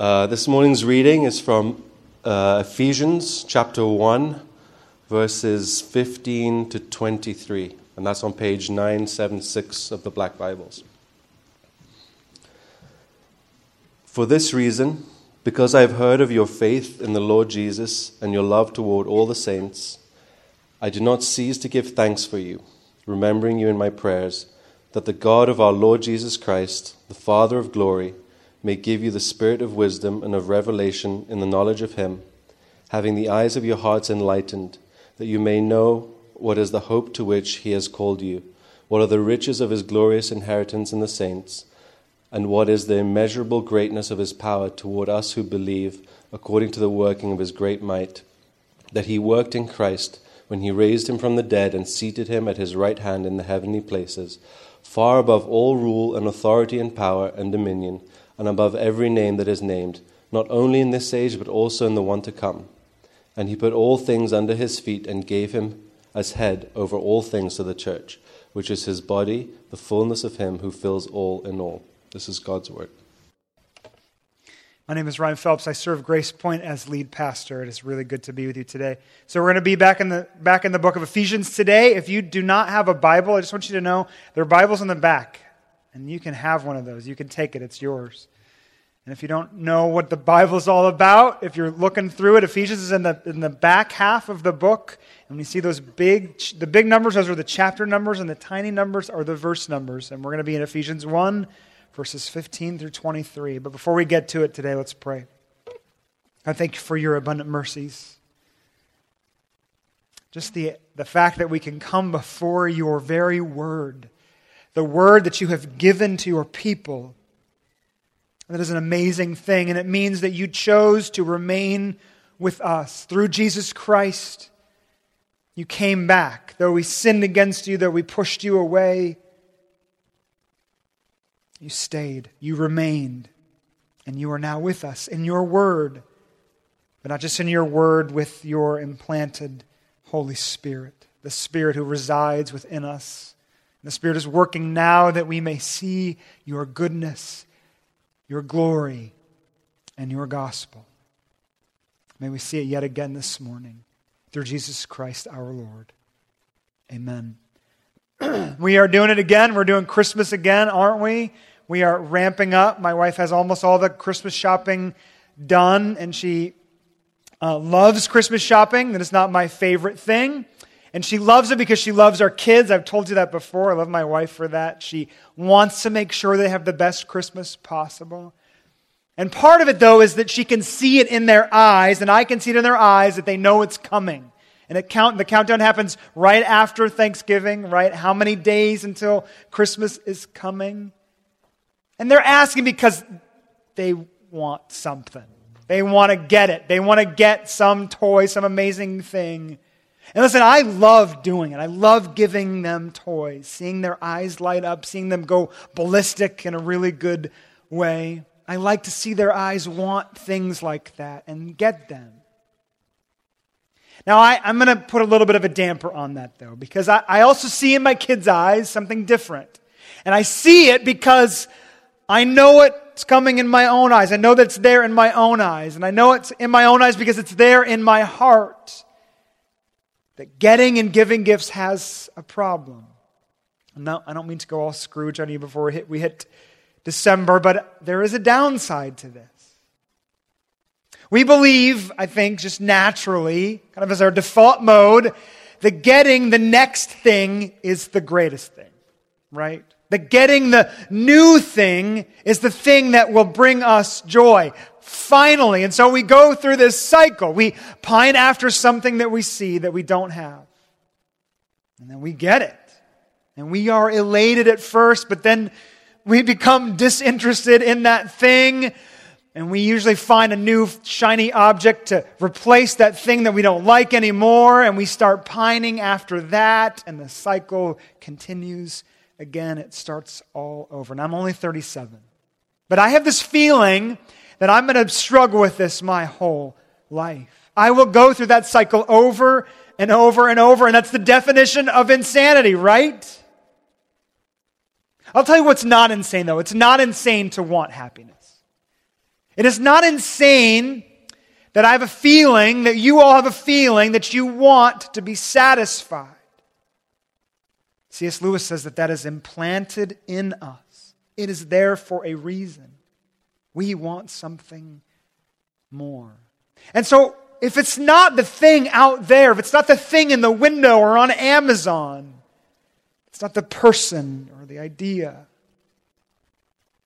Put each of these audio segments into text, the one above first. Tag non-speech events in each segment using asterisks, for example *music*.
Uh, this morning's reading is from uh, Ephesians chapter 1, verses 15 to 23, and that's on page 976 of the Black Bibles. For this reason, because I have heard of your faith in the Lord Jesus and your love toward all the saints, I do not cease to give thanks for you, remembering you in my prayers, that the God of our Lord Jesus Christ, the Father of glory, may give you the spirit of wisdom and of revelation in the knowledge of him, having the eyes of your hearts enlightened, that you may know what is the hope to which he has called you, what are the riches of his glorious inheritance in the saints, and what is the immeasurable greatness of his power toward us who believe, according to the working of his great might, that he worked in Christ when he raised him from the dead and seated him at his right hand in the heavenly places, far above all rule and authority and power and dominion and above every name that is named, not only in this age, but also in the one to come. And he put all things under his feet and gave him as head over all things to the church, which is his body, the fullness of him who fills all in all. This is God's word. My name is Ryan Phelps. I serve Grace Point as lead pastor. It is really good to be with you today. So we're going to be back in the back in the book of Ephesians today. If you do not have a Bible, I just want you to know there are Bibles in the back, and you can have one of those. You can take it; it's yours. And if you don't know what the Bible's all about, if you're looking through it, Ephesians is in the, in the back half of the book. And you see those big, the big numbers, those are the chapter numbers, and the tiny numbers are the verse numbers. And we're going to be in Ephesians 1, verses 15 through 23. But before we get to it today, let's pray. I thank you for your abundant mercies. Just the, the fact that we can come before your very word, the word that you have given to your people that is an amazing thing, and it means that you chose to remain with us through Jesus Christ. You came back, though we sinned against you, though we pushed you away. You stayed, you remained, and you are now with us in your word, but not just in your word, with your implanted Holy Spirit, the Spirit who resides within us. The Spirit is working now that we may see your goodness your glory, and your gospel. May we see it yet again this morning through Jesus Christ our Lord. Amen. *clears throat* we are doing it again. We're doing Christmas again, aren't we? We are ramping up. My wife has almost all the Christmas shopping done, and she uh, loves Christmas shopping. That is not my favorite thing. And she loves it because she loves our kids. I've told you that before. I love my wife for that. She wants to make sure they have the best Christmas possible. And part of it, though, is that she can see it in their eyes, and I can see it in their eyes that they know it's coming. And it count, the countdown happens right after Thanksgiving, right? How many days until Christmas is coming? And they're asking because they want something. They want to get it. They want to get some toy, some amazing thing. And listen, I love doing it. I love giving them toys, seeing their eyes light up, seeing them go ballistic in a really good way. I like to see their eyes want things like that and get them. Now, I, am going to put a little bit of a damper on that, though, because I, I also see in my kids' eyes something different. And I see it because I know it's coming in my own eyes. I know that it's there in my own eyes. And I know it's in my own eyes because it's there in my heart that getting and giving gifts has a problem. No, I don't mean to go all Scrooge on you before we hit, we hit December, but there is a downside to this. We believe, I think, just naturally, kind of as our default mode, that getting the next thing is the greatest thing, right? That getting the new thing is the thing that will bring us joy finally. And so we go through this cycle. We pine after something that we see that we don't have. And then we get it. And we are elated at first, but then we become disinterested in that thing. And we usually find a new shiny object to replace that thing that we don't like anymore. And we start pining after that. And the cycle continues again. It starts all over. And I'm only 37. But I have this feeling that I'm going to struggle with this my whole life. I will go through that cycle over and over and over, and that's the definition of insanity, right? I'll tell you what's not insane, though. It's not insane to want happiness. It is not insane that I have a feeling, that you all have a feeling that you want to be satisfied. C.S. Lewis says that that is implanted in us. It is there for a reason. We want something more. And so, if it's not the thing out there, if it's not the thing in the window or on Amazon, it's not the person or the idea,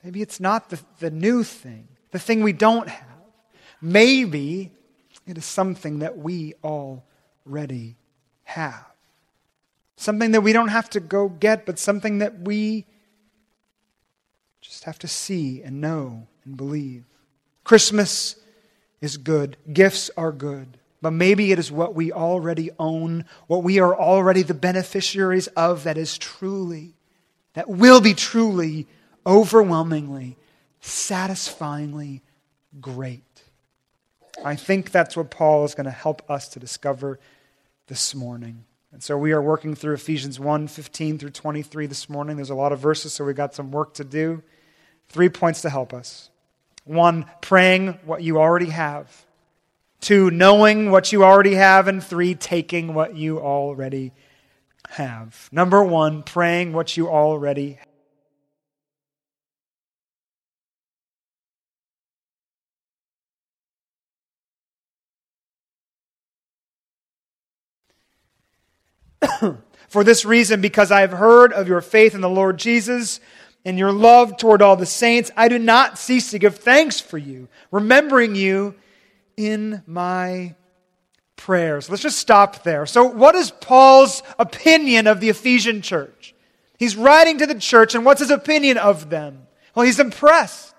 maybe it's not the, the new thing, the thing we don't have. Maybe it is something that we already have. Something that we don't have to go get, but something that we just have to see and know and believe. Christmas is good, gifts are good, but maybe it is what we already own, what we are already the beneficiaries of that is truly, that will be truly, overwhelmingly, satisfyingly great. I think that's what Paul is going to help us to discover this morning. And so we are working through Ephesians 1 15 through 23 this morning. There's a lot of verses, so we've got some work to do. Three points to help us. One, praying what you already have. Two, knowing what you already have. And three, taking what you already have. Number one, praying what you already have. *coughs* For this reason, because I have heard of your faith in the Lord Jesus and your love toward all the saints, I do not cease to give thanks for you, remembering you in my prayers. Let's just stop there. So, what is Paul's opinion of the Ephesian church? He's writing to the church, and what's his opinion of them? Well, he's impressed.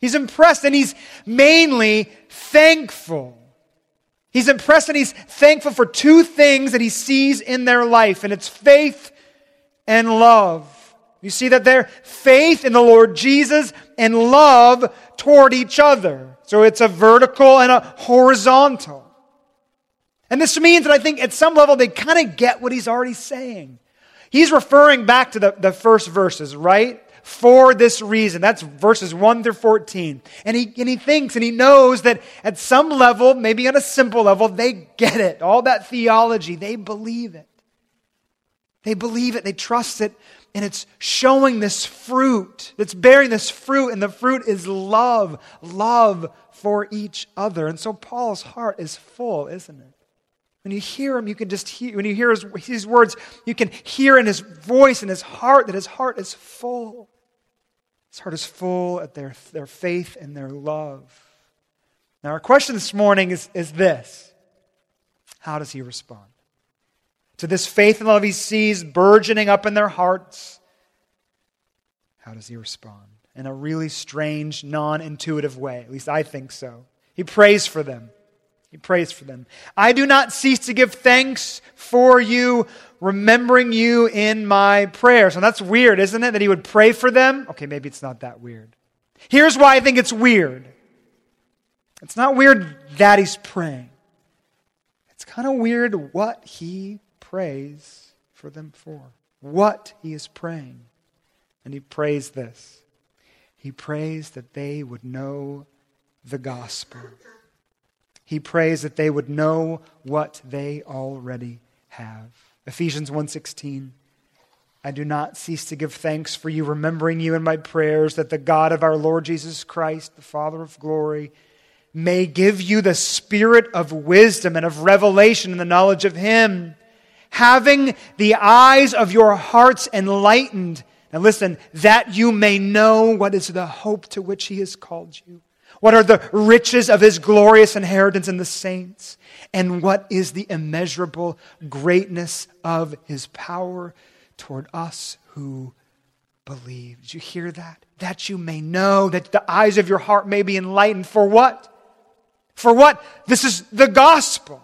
He's impressed, and he's mainly thankful. He's impressed and he's thankful for two things that he sees in their life, and it's faith and love. You see that their faith in the Lord Jesus and love toward each other. So it's a vertical and a horizontal. And this means that I think at some level they kind of get what he's already saying. He's referring back to the, the first verses, right? for this reason. That's verses 1 through 14. And he, and he thinks and he knows that at some level, maybe on a simple level, they get it. All that theology, they believe it. They believe it, they trust it, and it's showing this fruit. It's bearing this fruit, and the fruit is love, love for each other. And so Paul's heart is full, isn't it? When you hear him, you can just hear, when you hear his, his words, you can hear in his voice and his heart that his heart is full. His heart is full at their, their faith and their love. Now, our question this morning is, is this How does he respond? To this faith and love he sees burgeoning up in their hearts, how does he respond? In a really strange, non intuitive way. At least I think so. He prays for them. He prays for them. I do not cease to give thanks for you, remembering you in my prayers. And that's weird, isn't it? That he would pray for them? Okay, maybe it's not that weird. Here's why I think it's weird it's not weird that he's praying, it's kind of weird what he prays for them for. What he is praying. And he prays this he prays that they would know the gospel. He prays that they would know what they already have. Ephesians 1:16 I do not cease to give thanks for you remembering you in my prayers that the God of our Lord Jesus Christ the Father of glory may give you the spirit of wisdom and of revelation in the knowledge of him having the eyes of your hearts enlightened now listen that you may know what is the hope to which he has called you what are the riches of his glorious inheritance in the saints? And what is the immeasurable greatness of his power toward us who believe? Did you hear that? That you may know, that the eyes of your heart may be enlightened. For what? For what? This is the gospel.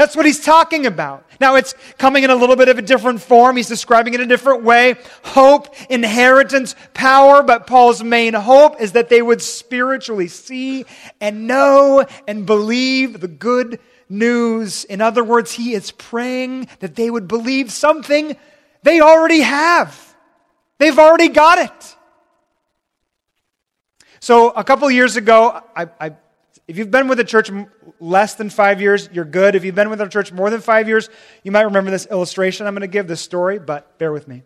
That's what he's talking about. Now, it's coming in a little bit of a different form. He's describing it a different way. Hope, inheritance, power. But Paul's main hope is that they would spiritually see and know and believe the good news. In other words, he is praying that they would believe something they already have. They've already got it. So a couple years ago, I, I, if you've been with a church less than five years, you're good. If you've been with a church more than five years, you might remember this illustration I'm going to give, this story, but bear with me.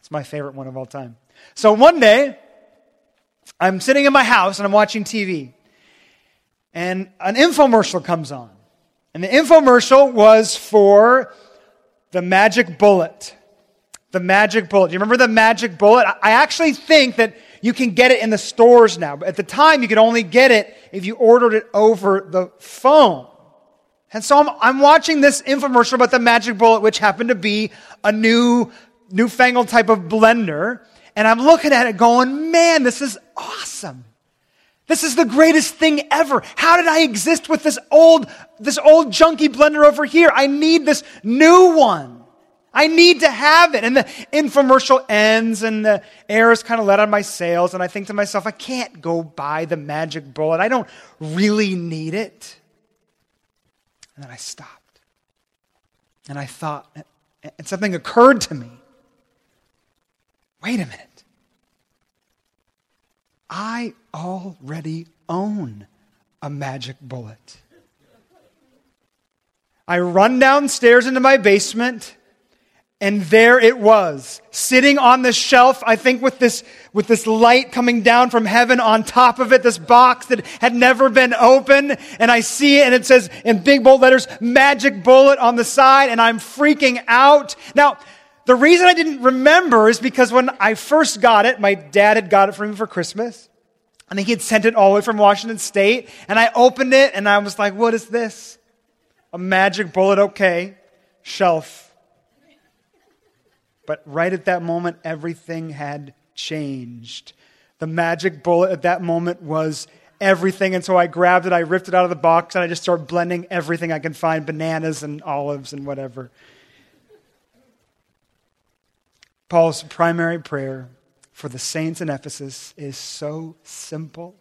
It's my favorite one of all time. So one day, I'm sitting in my house and I'm watching TV, and an infomercial comes on. And the infomercial was for the magic bullet. The magic bullet. Do you remember the magic bullet? I actually think that you can get it in the stores now. But at the time, you could only get it if you ordered it over the phone. And so I'm, I'm watching this infomercial about the magic bullet, which happened to be a new, newfangled type of blender. And I'm looking at it going, man, this is awesome. This is the greatest thing ever. How did I exist with this old, this old junky blender over here? I need this new one. I need to have it. And the infomercial ends and the air is kind of let on my sails. And I think to myself, I can't go buy the magic bullet. I don't really need it. And then I stopped. And I thought, and something occurred to me. Wait a minute. I already own a magic bullet. I run downstairs into my basement and there it was, sitting on the shelf, I think with this, with this light coming down from heaven on top of it, this box that had never been open. And I see it and it says in big bold letters, magic bullet on the side, and I'm freaking out. Now, the reason I didn't remember is because when I first got it, my dad had got it for me for Christmas. Think he had sent it all the way from Washington State. And I opened it and I was like, what is this? A magic bullet, okay. Shelf but right at that moment, everything had changed. The magic bullet at that moment was everything. And so I grabbed it, I ripped it out of the box, and I just started blending everything I can find bananas and olives and whatever. Paul's primary prayer for the saints in Ephesus is so simple,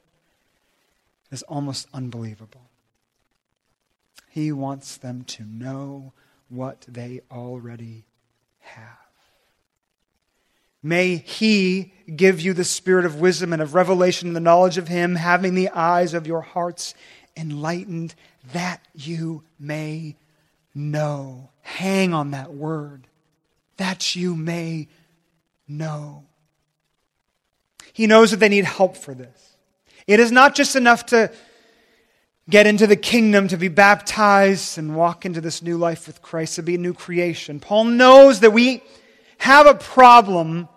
it's almost unbelievable. He wants them to know what they already have. May He give you the spirit of wisdom and of revelation and the knowledge of Him, having the eyes of your hearts enlightened, that you may know. Hang on that word. That you may know. He knows that they need help for this. It is not just enough to get into the kingdom, to be baptized and walk into this new life with Christ, to be a new creation. Paul knows that we have a problem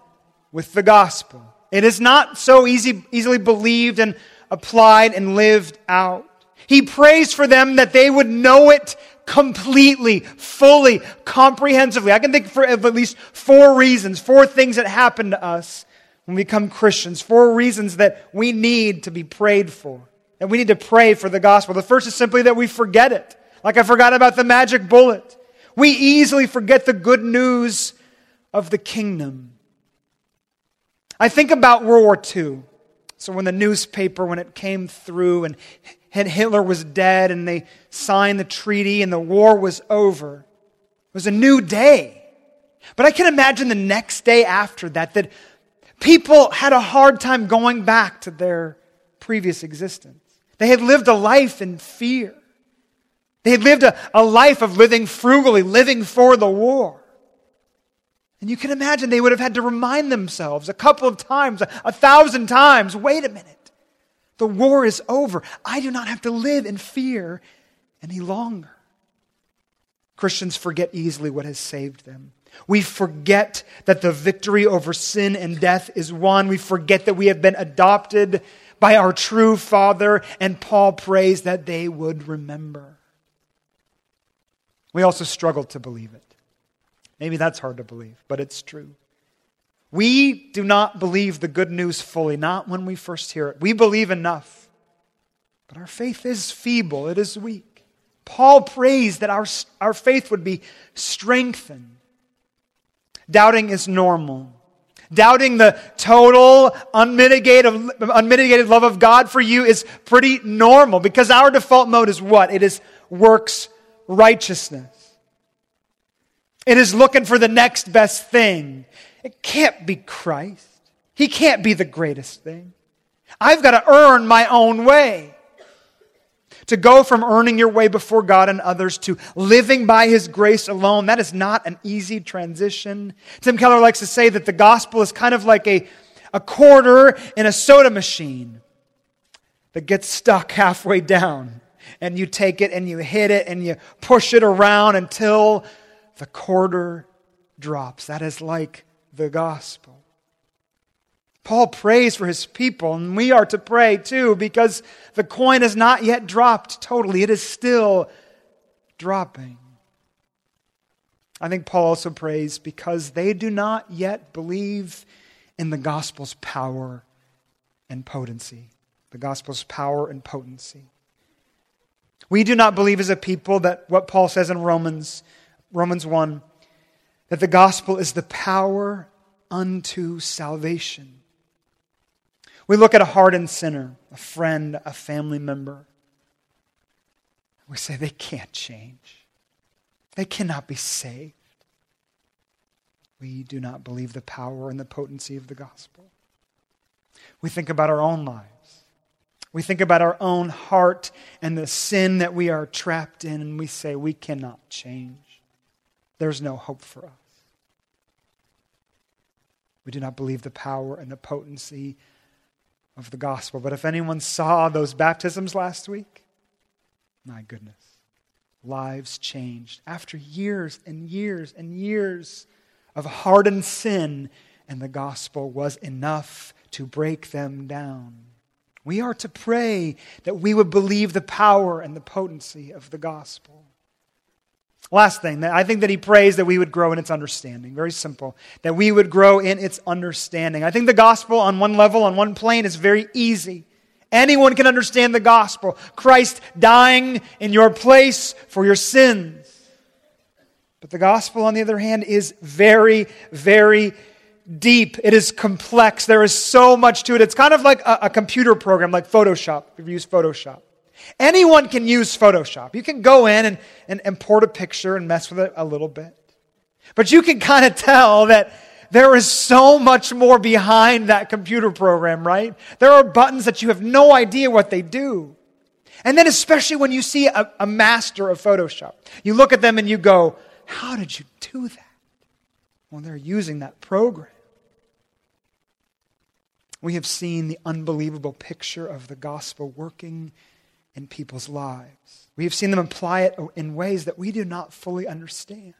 with the gospel. It is not so easy, easily believed and applied and lived out. He prays for them that they would know it completely, fully, comprehensively. I can think for at least four reasons, four things that happen to us when we become Christians, four reasons that we need to be prayed for, that we need to pray for the gospel. The first is simply that we forget it. Like I forgot about the magic bullet. We easily forget the good news of the kingdom. I think about World War II. So when the newspaper, when it came through and Hitler was dead and they signed the treaty and the war was over, it was a new day. But I can imagine the next day after that, that people had a hard time going back to their previous existence. They had lived a life in fear. They had lived a, a life of living frugally, living for the war. And you can imagine they would have had to remind themselves a couple of times, a, a thousand times wait a minute. The war is over. I do not have to live in fear any longer. Christians forget easily what has saved them. We forget that the victory over sin and death is won. We forget that we have been adopted by our true Father, and Paul prays that they would remember. We also struggle to believe it. Maybe that's hard to believe, but it's true. We do not believe the good news fully, not when we first hear it. We believe enough, but our faith is feeble, it is weak. Paul prays that our, our faith would be strengthened. Doubting is normal. Doubting the total, unmitigated, unmitigated love of God for you is pretty normal because our default mode is what? It is works righteousness. It is looking for the next best thing. It can't be Christ. He can't be the greatest thing. I've got to earn my own way. To go from earning your way before God and others to living by His grace alone, that is not an easy transition. Tim Keller likes to say that the gospel is kind of like a, a quarter in a soda machine that gets stuck halfway down. And you take it and you hit it and you push it around until the quarter drops. That is like the gospel. Paul prays for his people, and we are to pray too because the coin has not yet dropped totally. It is still dropping. I think Paul also prays because they do not yet believe in the gospel's power and potency. The gospel's power and potency. We do not believe as a people that what Paul says in Romans, Romans 1, that the gospel is the power unto salvation. We look at a hardened sinner, a friend, a family member. We say they can't change. They cannot be saved. We do not believe the power and the potency of the gospel. We think about our own lives. We think about our own heart and the sin that we are trapped in, and we say, we cannot change. There's no hope for us. We do not believe the power and the potency of the gospel. But if anyone saw those baptisms last week, my goodness, lives changed after years and years and years of hardened sin, and the gospel was enough to break them down. We are to pray that we would believe the power and the potency of the gospel. Last thing, I think that he prays that we would grow in its understanding. Very simple. That we would grow in its understanding. I think the gospel, on one level, on one plane, is very easy. Anyone can understand the gospel. Christ dying in your place for your sins. But the gospel, on the other hand, is very, very deep. It is complex. There is so much to it. It's kind of like a, a computer program, like Photoshop, if you use Photoshop. Anyone can use Photoshop. You can go in and, and import a picture and mess with it a little bit. But you can kind of tell that there is so much more behind that computer program, right? There are buttons that you have no idea what they do. And then, especially when you see a, a master of Photoshop, you look at them and you go, How did you do that? Well, they're using that program. We have seen the unbelievable picture of the gospel working in people's lives. We have seen them apply it in ways that we do not fully understand.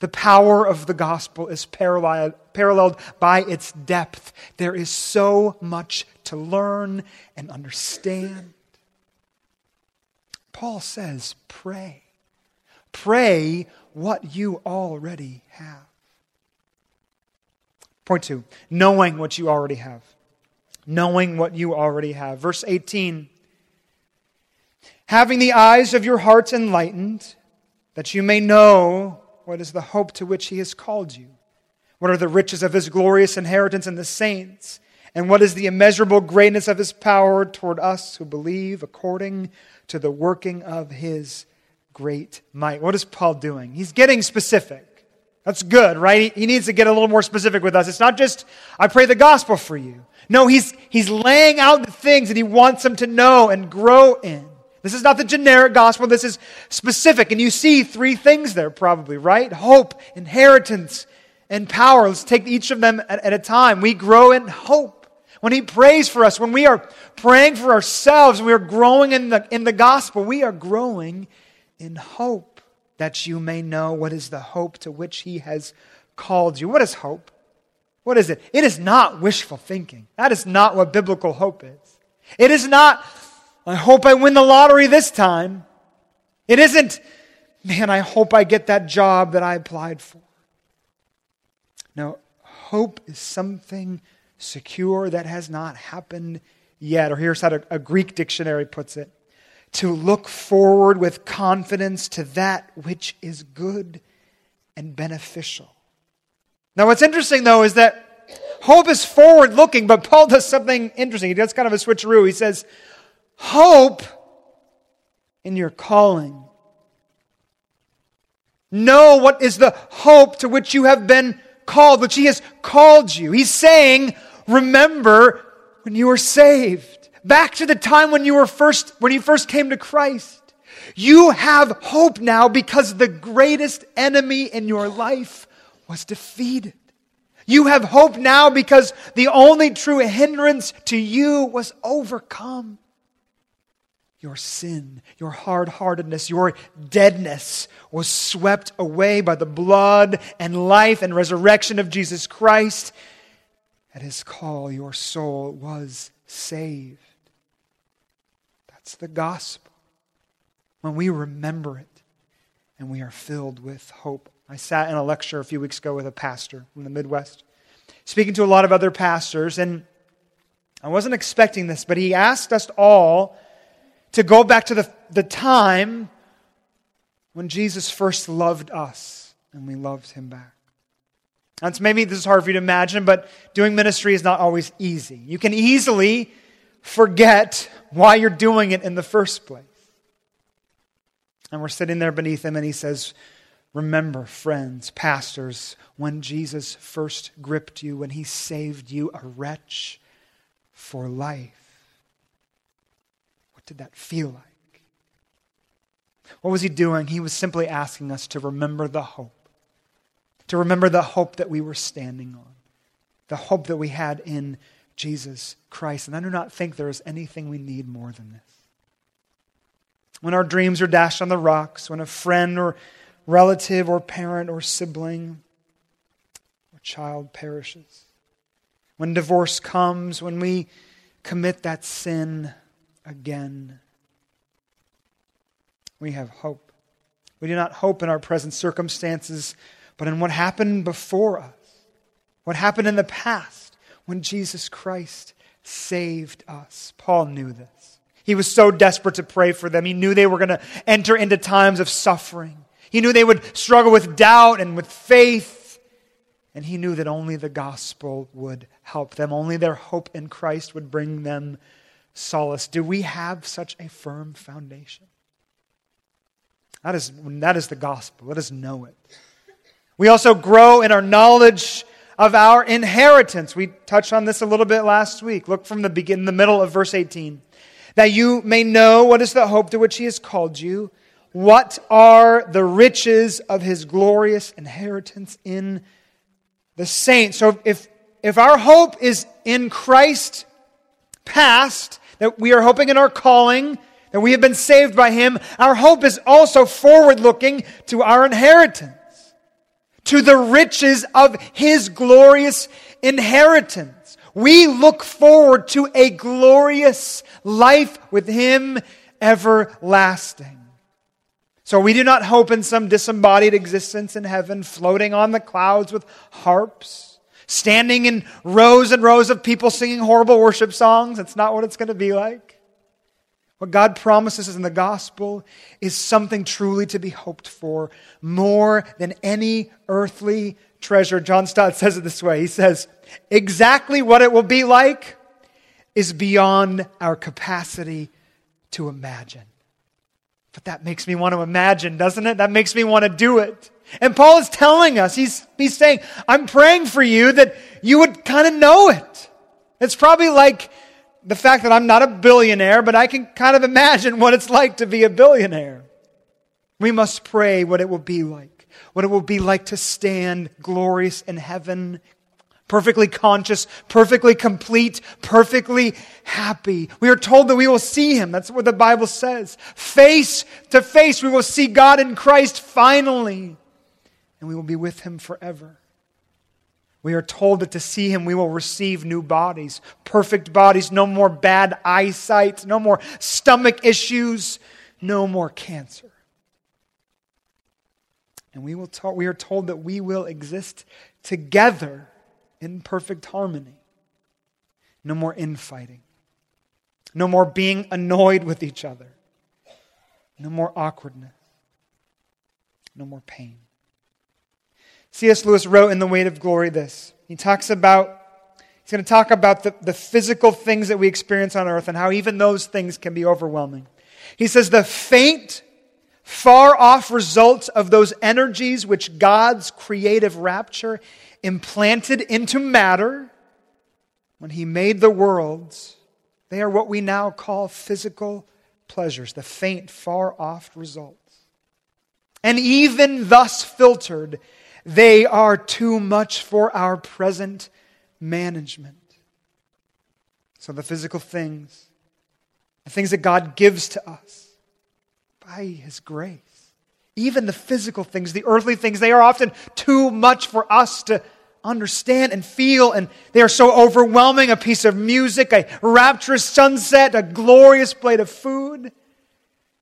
The power of the gospel is paralleled by its depth. There is so much to learn and understand. Paul says, pray. Pray what you already have. Point two, knowing what you already have. Knowing what you already have. Verse 18 having the eyes of your hearts enlightened, that you may know what is the hope to which he has called you, what are the riches of his glorious inheritance in the saints, and what is the immeasurable greatness of his power toward us who believe according to the working of his great might. What is Paul doing? He's getting specific. That's good, right? He needs to get a little more specific with us. It's not just, I pray the gospel for you. No, he's, he's laying out the things that he wants them to know and grow in. This is not the generic gospel, this is specific. And you see three things there, probably, right? Hope, inheritance, and power. Let's take each of them at, at, a time. We grow in hope. When He prays for us, when we are praying for ourselves, we are growing in the, in the gospel, we are growing in hope that you may know what is the hope to which He has called you. What is hope? What is it? It is not wishful thinking. That is not what biblical hope is. It is not I hope I win the lottery this time. It isn't, man, I hope I get that job that I applied for. No, hope is something secure that has not happened yet. Or here's how a, Greek dictionary puts it to look forward with confidence to that which is good and beneficial. Now, what's interesting, though, is that hope is forward looking, but Paul does something interesting. He does kind of a switcheroo. He says, Hope in your calling. Know what is the hope to which you have been called, which He has called you. He's saying, remember when you were saved, back to the time when you were first, when you first came to Christ. You have hope now because the greatest enemy in your life was defeated. You have hope now because the only true hindrance to you was overcome. Your sin, your hard heartedness, your deadness was swept away by the blood and life and resurrection of Jesus Christ. At his call, your soul was saved. That's the gospel. When we remember it and we are filled with hope. I sat in a lecture a few weeks ago with a pastor from the Midwest, speaking to a lot of other pastors, and I wasn't expecting this, but he asked us all to go back to the, the time when Jesus first loved us and we loved him back. That's maybe this is hard for you to imagine, but doing ministry is not always easy. You can easily forget why you're doing it in the first place. And we're sitting there beneath him, and he says, Remember, friends, pastors, when Jesus first gripped you, when he saved you, a wretch for life. Did that feel like? What was he doing? He was simply asking us to remember the hope, to remember the hope that we were standing on, the hope that we had in Jesus Christ. And I do not think there is anything we need more than this. When our dreams are dashed on the rocks, when a friend or relative or parent or sibling or child perishes, when divorce comes, when we commit that sin again. We have hope. We do not hope in our present circumstances, but in what happened before us, what happened in the past when Jesus Christ saved us. Paul knew this. He was so desperate to pray for them. He knew they were going to enter into times of suffering. He knew they would struggle with doubt and with faith. And he knew that only the gospel would help them. Only their hope in Christ would bring them solace. Do we have such a firm foundation? That is, that is the gospel. Let us know it. We also grow in our knowledge of our inheritance. We touched on this a little bit last week. Look from the begin, the middle of verse 18. That you may know what is the hope to which he has called you, what are the riches of his glorious inheritance in the saints. So if, if our hope is in Christ past, that we are hoping in our calling, that we have been saved by Him, our hope is also forward looking to our inheritance, to the riches of His glorious inheritance. We look forward to a glorious life with Him everlasting. So we do not hope in some disembodied existence in heaven, floating on the clouds with harps standing in rows and rows of people singing horrible worship songs. That's not what it's going to be like. What God promises in the gospel is something truly to be hoped for, more than any earthly treasure. John Stott says it this way He says, Exactly what it will be like is beyond our capacity to imagine. But that makes me want to imagine, doesn't it? That makes me want to do it. And Paul is telling us, he's, he's saying, I'm praying for you that you would kind of know it. It's probably like the fact that I'm not a billionaire, but I can kind of imagine what it's like to be a billionaire. We must pray what it will be like, what it will be like to stand glorious in heaven, perfectly conscious, perfectly complete, perfectly happy. We are told that we will see Him. That's what the Bible says. Face to face, we will see God in Christ finally and we will be with him forever. We are told that to see him, we will receive new bodies, perfect bodies, no more bad eyesight, no more stomach issues, no more cancer. And we, will talk, we are told that we will exist together in perfect harmony. No more infighting. No more being annoyed with each other. No more awkwardness. No more pain. C.S. Lewis wrote in The Weight of Glory this. He talks about, he's going to talk about the, the physical things that we experience on earth and how even those things can be overwhelming. He says, the faint, far off results of those energies which God's creative rapture implanted into matter when he made the worlds, they are what we now call physical pleasures, the faint, far off results. And even thus filtered, they are too much for our present management. So, the physical things, the things that God gives to us by His grace, even the physical things, the earthly things, they are often too much for us to understand and feel, and they are so overwhelming a piece of music, a rapturous sunset, a glorious plate of food.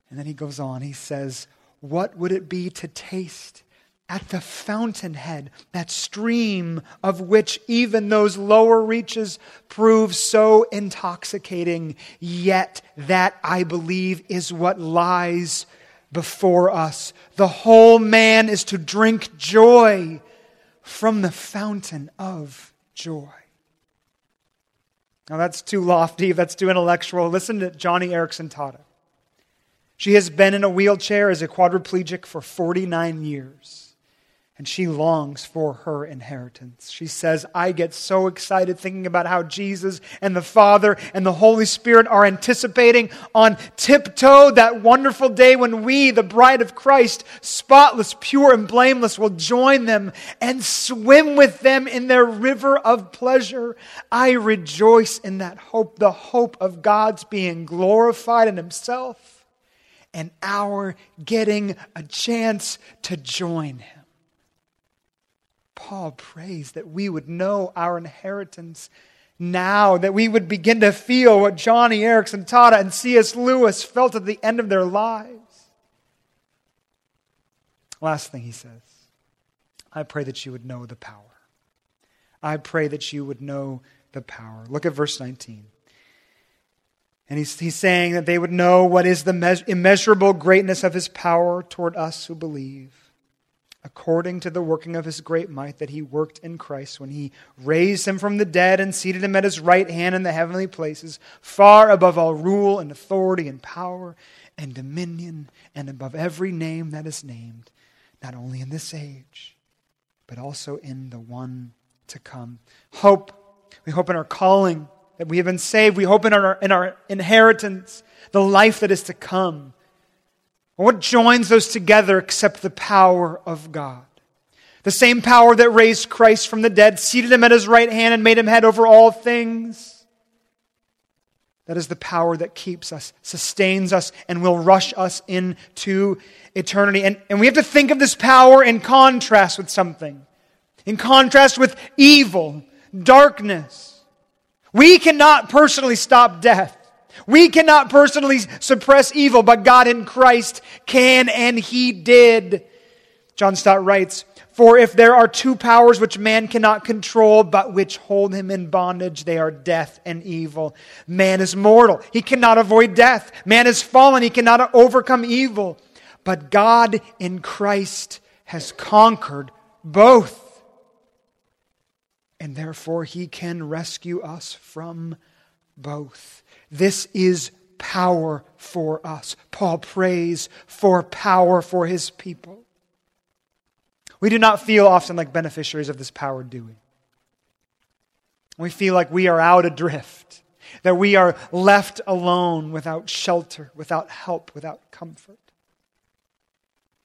And then he goes on, he says, What would it be to taste at the fountainhead, that stream of which even those lower reaches prove so intoxicating? Yet that, I believe, is what lies before us. The whole man is to drink joy from the fountain of joy. Now, that's too lofty, that's too intellectual. Listen to Joni Eareckson Tada. She has been in a wheelchair as a quadriplegic for 49 years and she longs for her inheritance. She says, I get so excited thinking about how Jesus and the Father and the Holy Spirit are anticipating on tiptoe that wonderful day when we, the bride of Christ, spotless, pure, and blameless, will join them and swim with them in their river of pleasure. I rejoice in that hope, the hope of God's being glorified in Himself and our getting a chance to join Him. Paul prays that we would know our inheritance now, that we would begin to feel what Joni Eareckson Tada and C.S. Lewis felt at the end of their lives. Last thing he says I pray that you would know the power. I pray that you would know the power. Look at verse 19. And he's, he's saying that they would know what is the immeasurable greatness of his power toward us who believe according to the working of his great might that he worked in Christ when he raised him from the dead and seated him at his right hand in the heavenly places, far above all rule and authority and power and dominion, and above every name that is named, not only in this age, but also in the one to come. Hope. We hope in our calling that we have been saved. We hope in our, in our inheritance, the life that is to come. What joins those together except the power of God? The same power that raised Christ from the dead, seated him at his right hand, and made him head over all things. That is the power that keeps us, sustains us, and will rush us into eternity. And, and we have to think of this power in contrast with something, in contrast with evil, darkness. We cannot personally stop death. We cannot personally suppress evil, but God in Christ can, and He did. John Stott writes, For if there are two powers which man cannot control, but which hold him in bondage, they are death and evil. Man is mortal. He cannot avoid death. Man is fallen. He cannot overcome evil. But God in Christ has conquered both. And therefore, He can rescue us from both. This is power for us. Paul prays for power for his people. We do not feel often like beneficiaries of this power, do we? We feel like we are out adrift, that we are left alone without shelter, without help, without comfort.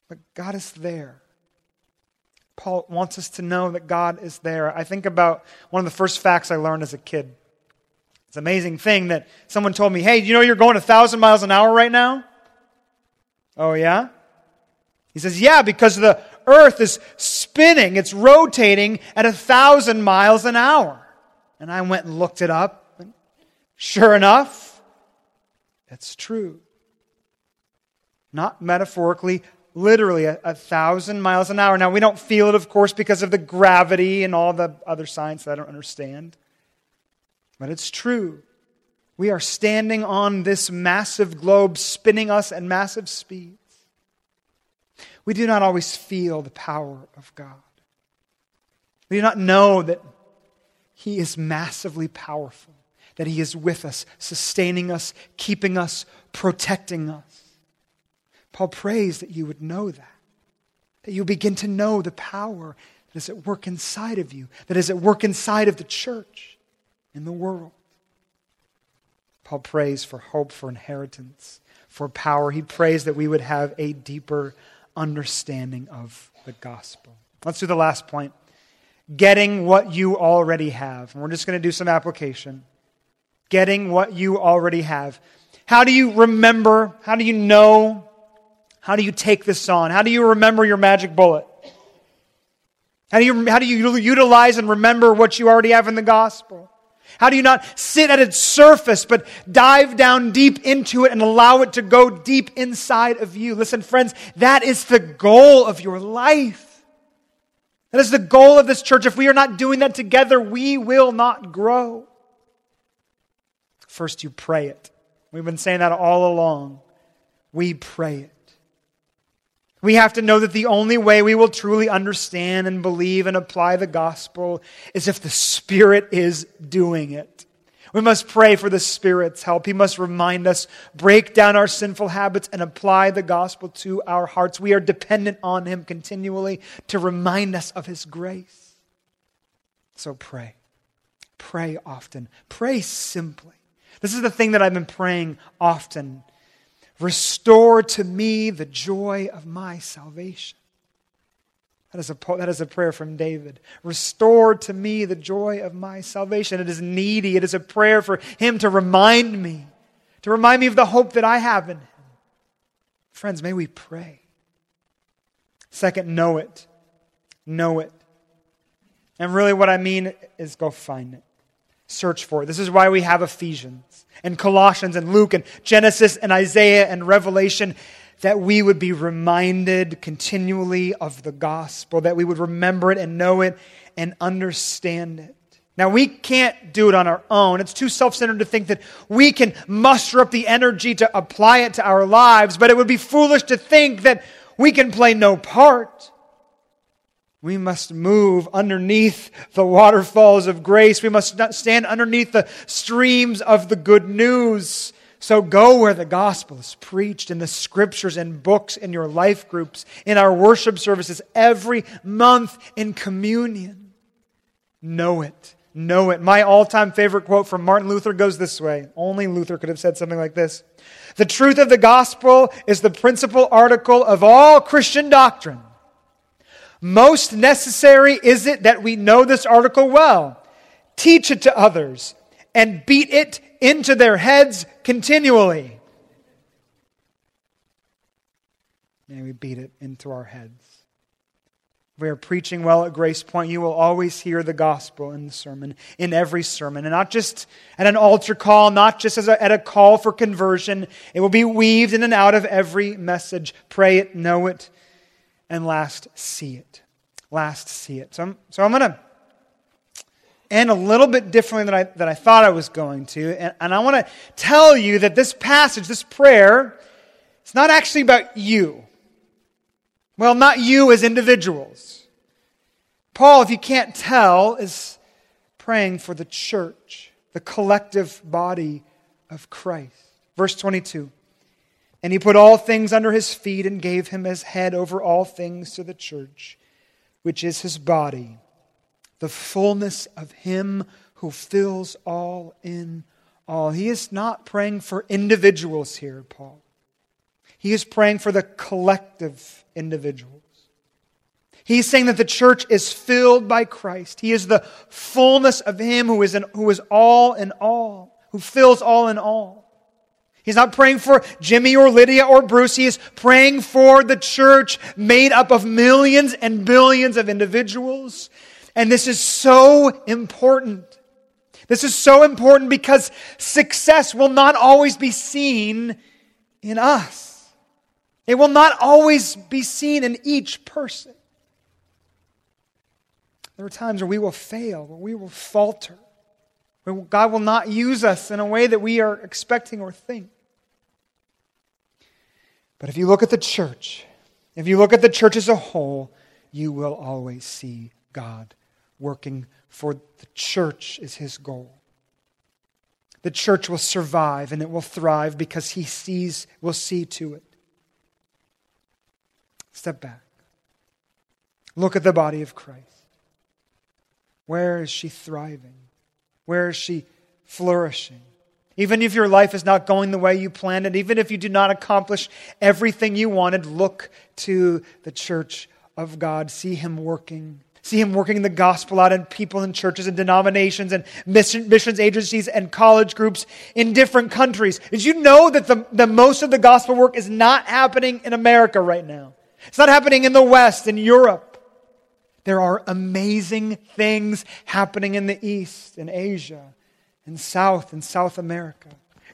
But God is there. Paul wants us to know that God is there. I think about one of the first facts I learned as a kid. It's an amazing thing that someone told me, hey, you know you're going a thousand miles an hour right now? Oh, yeah? He says, yeah, because the earth is spinning, it's rotating at a thousand miles an hour. And I went and looked it up. And sure enough, that's true. Not metaphorically, literally a, a, thousand miles an hour. Now, we don't feel it, of course, because of the gravity and all the other science that I don't understand. But it's true. We are standing on this massive globe, spinning us at massive speeds. We do not always feel the power of God. We do not know that He is massively powerful, that He is with us, sustaining us, keeping us, protecting us. Paul prays that you would know that, that you begin to know the power that is at work inside of you, that is at work inside of the church. In the world. Paul prays for hope, for inheritance, for power. He prays that we would have a deeper understanding of the gospel. Let's do the last point getting what you already have. And we're just going to do some application. Getting what you already have. How do you remember? How do you know? How do you take this on? How do you remember your magic bullet? How do you, how do you utilize and remember what you already have in the gospel? How do you not sit at its surface, but dive down deep into it and allow it to go deep inside of you? Listen, friends, that is the goal of your life. That is the goal of this church. If we are not doing that together, we will not grow. First, you pray it. We've been saying that all along. We pray it. We have to know that the only way we will truly understand and believe and apply the gospel is if the Spirit is doing it. We must pray for the Spirit's help. He must remind us, break down our sinful habits, and apply the gospel to our hearts. We are dependent on Him continually to remind us of His grace. So pray. Pray often. Pray simply. This is the thing that I've been praying often Restore to me the joy of my salvation. That is, a, that is a prayer from David. Restore to me the joy of my salvation. It is needy. It is a prayer for him to remind me, to remind me of the hope that I have in him. Friends, may we pray. Second, know it. Know it. And really, what I mean is go find it. Search for it. This is why we have Ephesians and Colossians and Luke and Genesis and Isaiah and Revelation, that we would be reminded continually of the gospel, that we would remember it and know it and understand it. Now, we can't do it on our own. It's too self centered to think that we can muster up the energy to apply it to our lives, but it would be foolish to think that we can play no part. We must move underneath the waterfalls of grace. We must stand underneath the streams of the good news. So go where the gospel is preached in the scriptures and books, in your life groups, in our worship services, every month in communion. Know it. Know it. My all time favorite quote from Martin Luther goes this way. Only Luther could have said something like this The truth of the gospel is the principal article of all Christian doctrine. Most necessary is it that we know this article well, teach it to others, and beat it into their heads continually. May we beat it into our heads. If we are preaching well at Grace Point, you will always hear the gospel in the sermon, in every sermon, and not just at an altar call, not just a, at a call for conversion. It will be weaved in and out of every message. Pray it, know it, and last, see it. Last, see it. So I'm, so I'm going to end a little bit differently than I, than I thought I was going to. And, and I want to tell you that this passage, this prayer, it's not actually about you. Well, not you as individuals. Paul, if you can't tell, is praying for the church, the collective body of Christ. Verse 22 And he put all things under his feet and gave him his head over all things to the church which is his body, the fullness of him who fills all in all. He is not praying for individuals here, Paul. He is praying for the collective individuals. He's saying that the church is filled by Christ. He is the fullness of Him who is, in, who is all in all, who fills all in all. He's not praying for Jimmy or Lydia or Bruce. He is praying for the church made up of millions and billions of individuals. And this is so important. This is so important because success will not always be seen in us. It will not always be seen in each person. There are times where we will fail, where we will falter, where God will not use us in a way that we are expecting or think. But if you look at the church, if you look at the church as a whole, you will always see God working for the church is his goal. The church will survive and it will thrive because he sees, will see to it. Step back. Look at the body of Christ. Where is she thriving? Where is she flourishing? Even if your life is not going the way you planned it, even if you do not accomplish everything you wanted, look to the church of God. See Him working. See Him working the gospel out in people and churches and denominations and mission, missions agencies and college groups in different countries. Did you know that the, the most of the gospel work is not happening in America right now? It's not happening in the West, in Europe. There are amazing things happening in the East, in Asia in South and South America.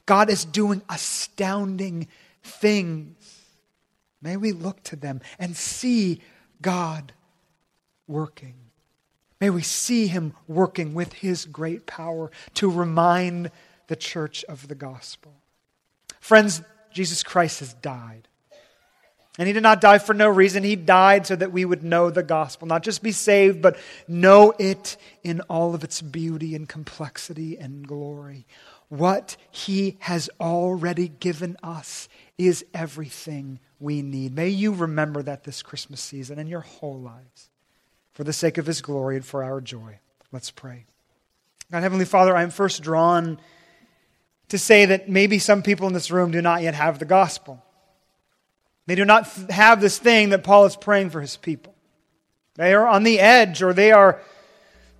God is doing astounding things. May we look to them and see God working. May we see Him working with His great power to remind the church of the gospel. Friends, Jesus Christ has died. And he did not die for no reason. He died so that we would know the gospel, not just be saved, but know it in all of its beauty and complexity and glory. What he has already given us is everything we need. May you remember that this Christmas season and your whole lives for the sake of his glory and for our joy. Let's pray. God, Heavenly Father, I am first drawn to say that maybe some people in this room do not yet have the gospel. They do not have this thing that Paul is praying for his people. They are on the edge or they are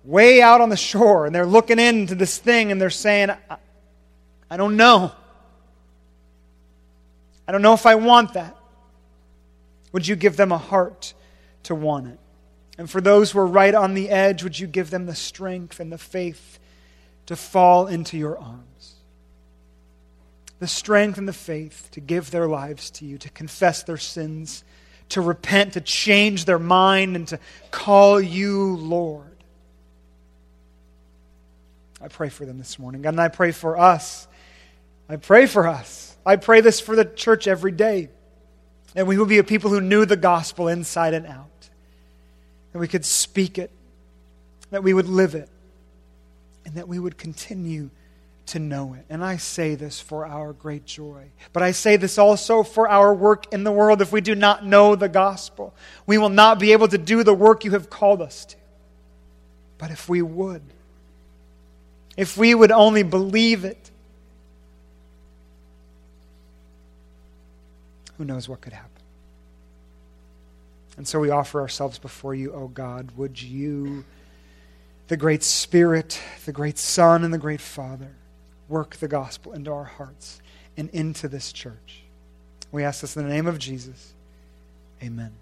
way out on the shore and they're looking into this thing and they're saying, I, don't know. I don't know if I want that. Would you give them a heart to want it? And for those who are right on the edge, would you give them the strength and the faith to fall into your arms? The strength and the faith to give their lives to you, to confess their sins, to repent, to change their mind, and to call you Lord. I pray for them this morning. God, and I pray for us. I pray for us. I pray this for the church every day. And we will be a people who knew the gospel inside and out. That we could speak it, that we would live it, and that we would continue to know it. And I say this for our great joy. But I say this also for our work in the world. If we do not know the gospel, we will not be able to do the work you have called us to. But if we would, if we would only believe it, who knows what could happen? And so we offer ourselves before you, O oh God. Would you, the great Spirit, the great Son, and the great Father, work the gospel into our hearts and into this church. We ask this in the name of Jesus. Amen.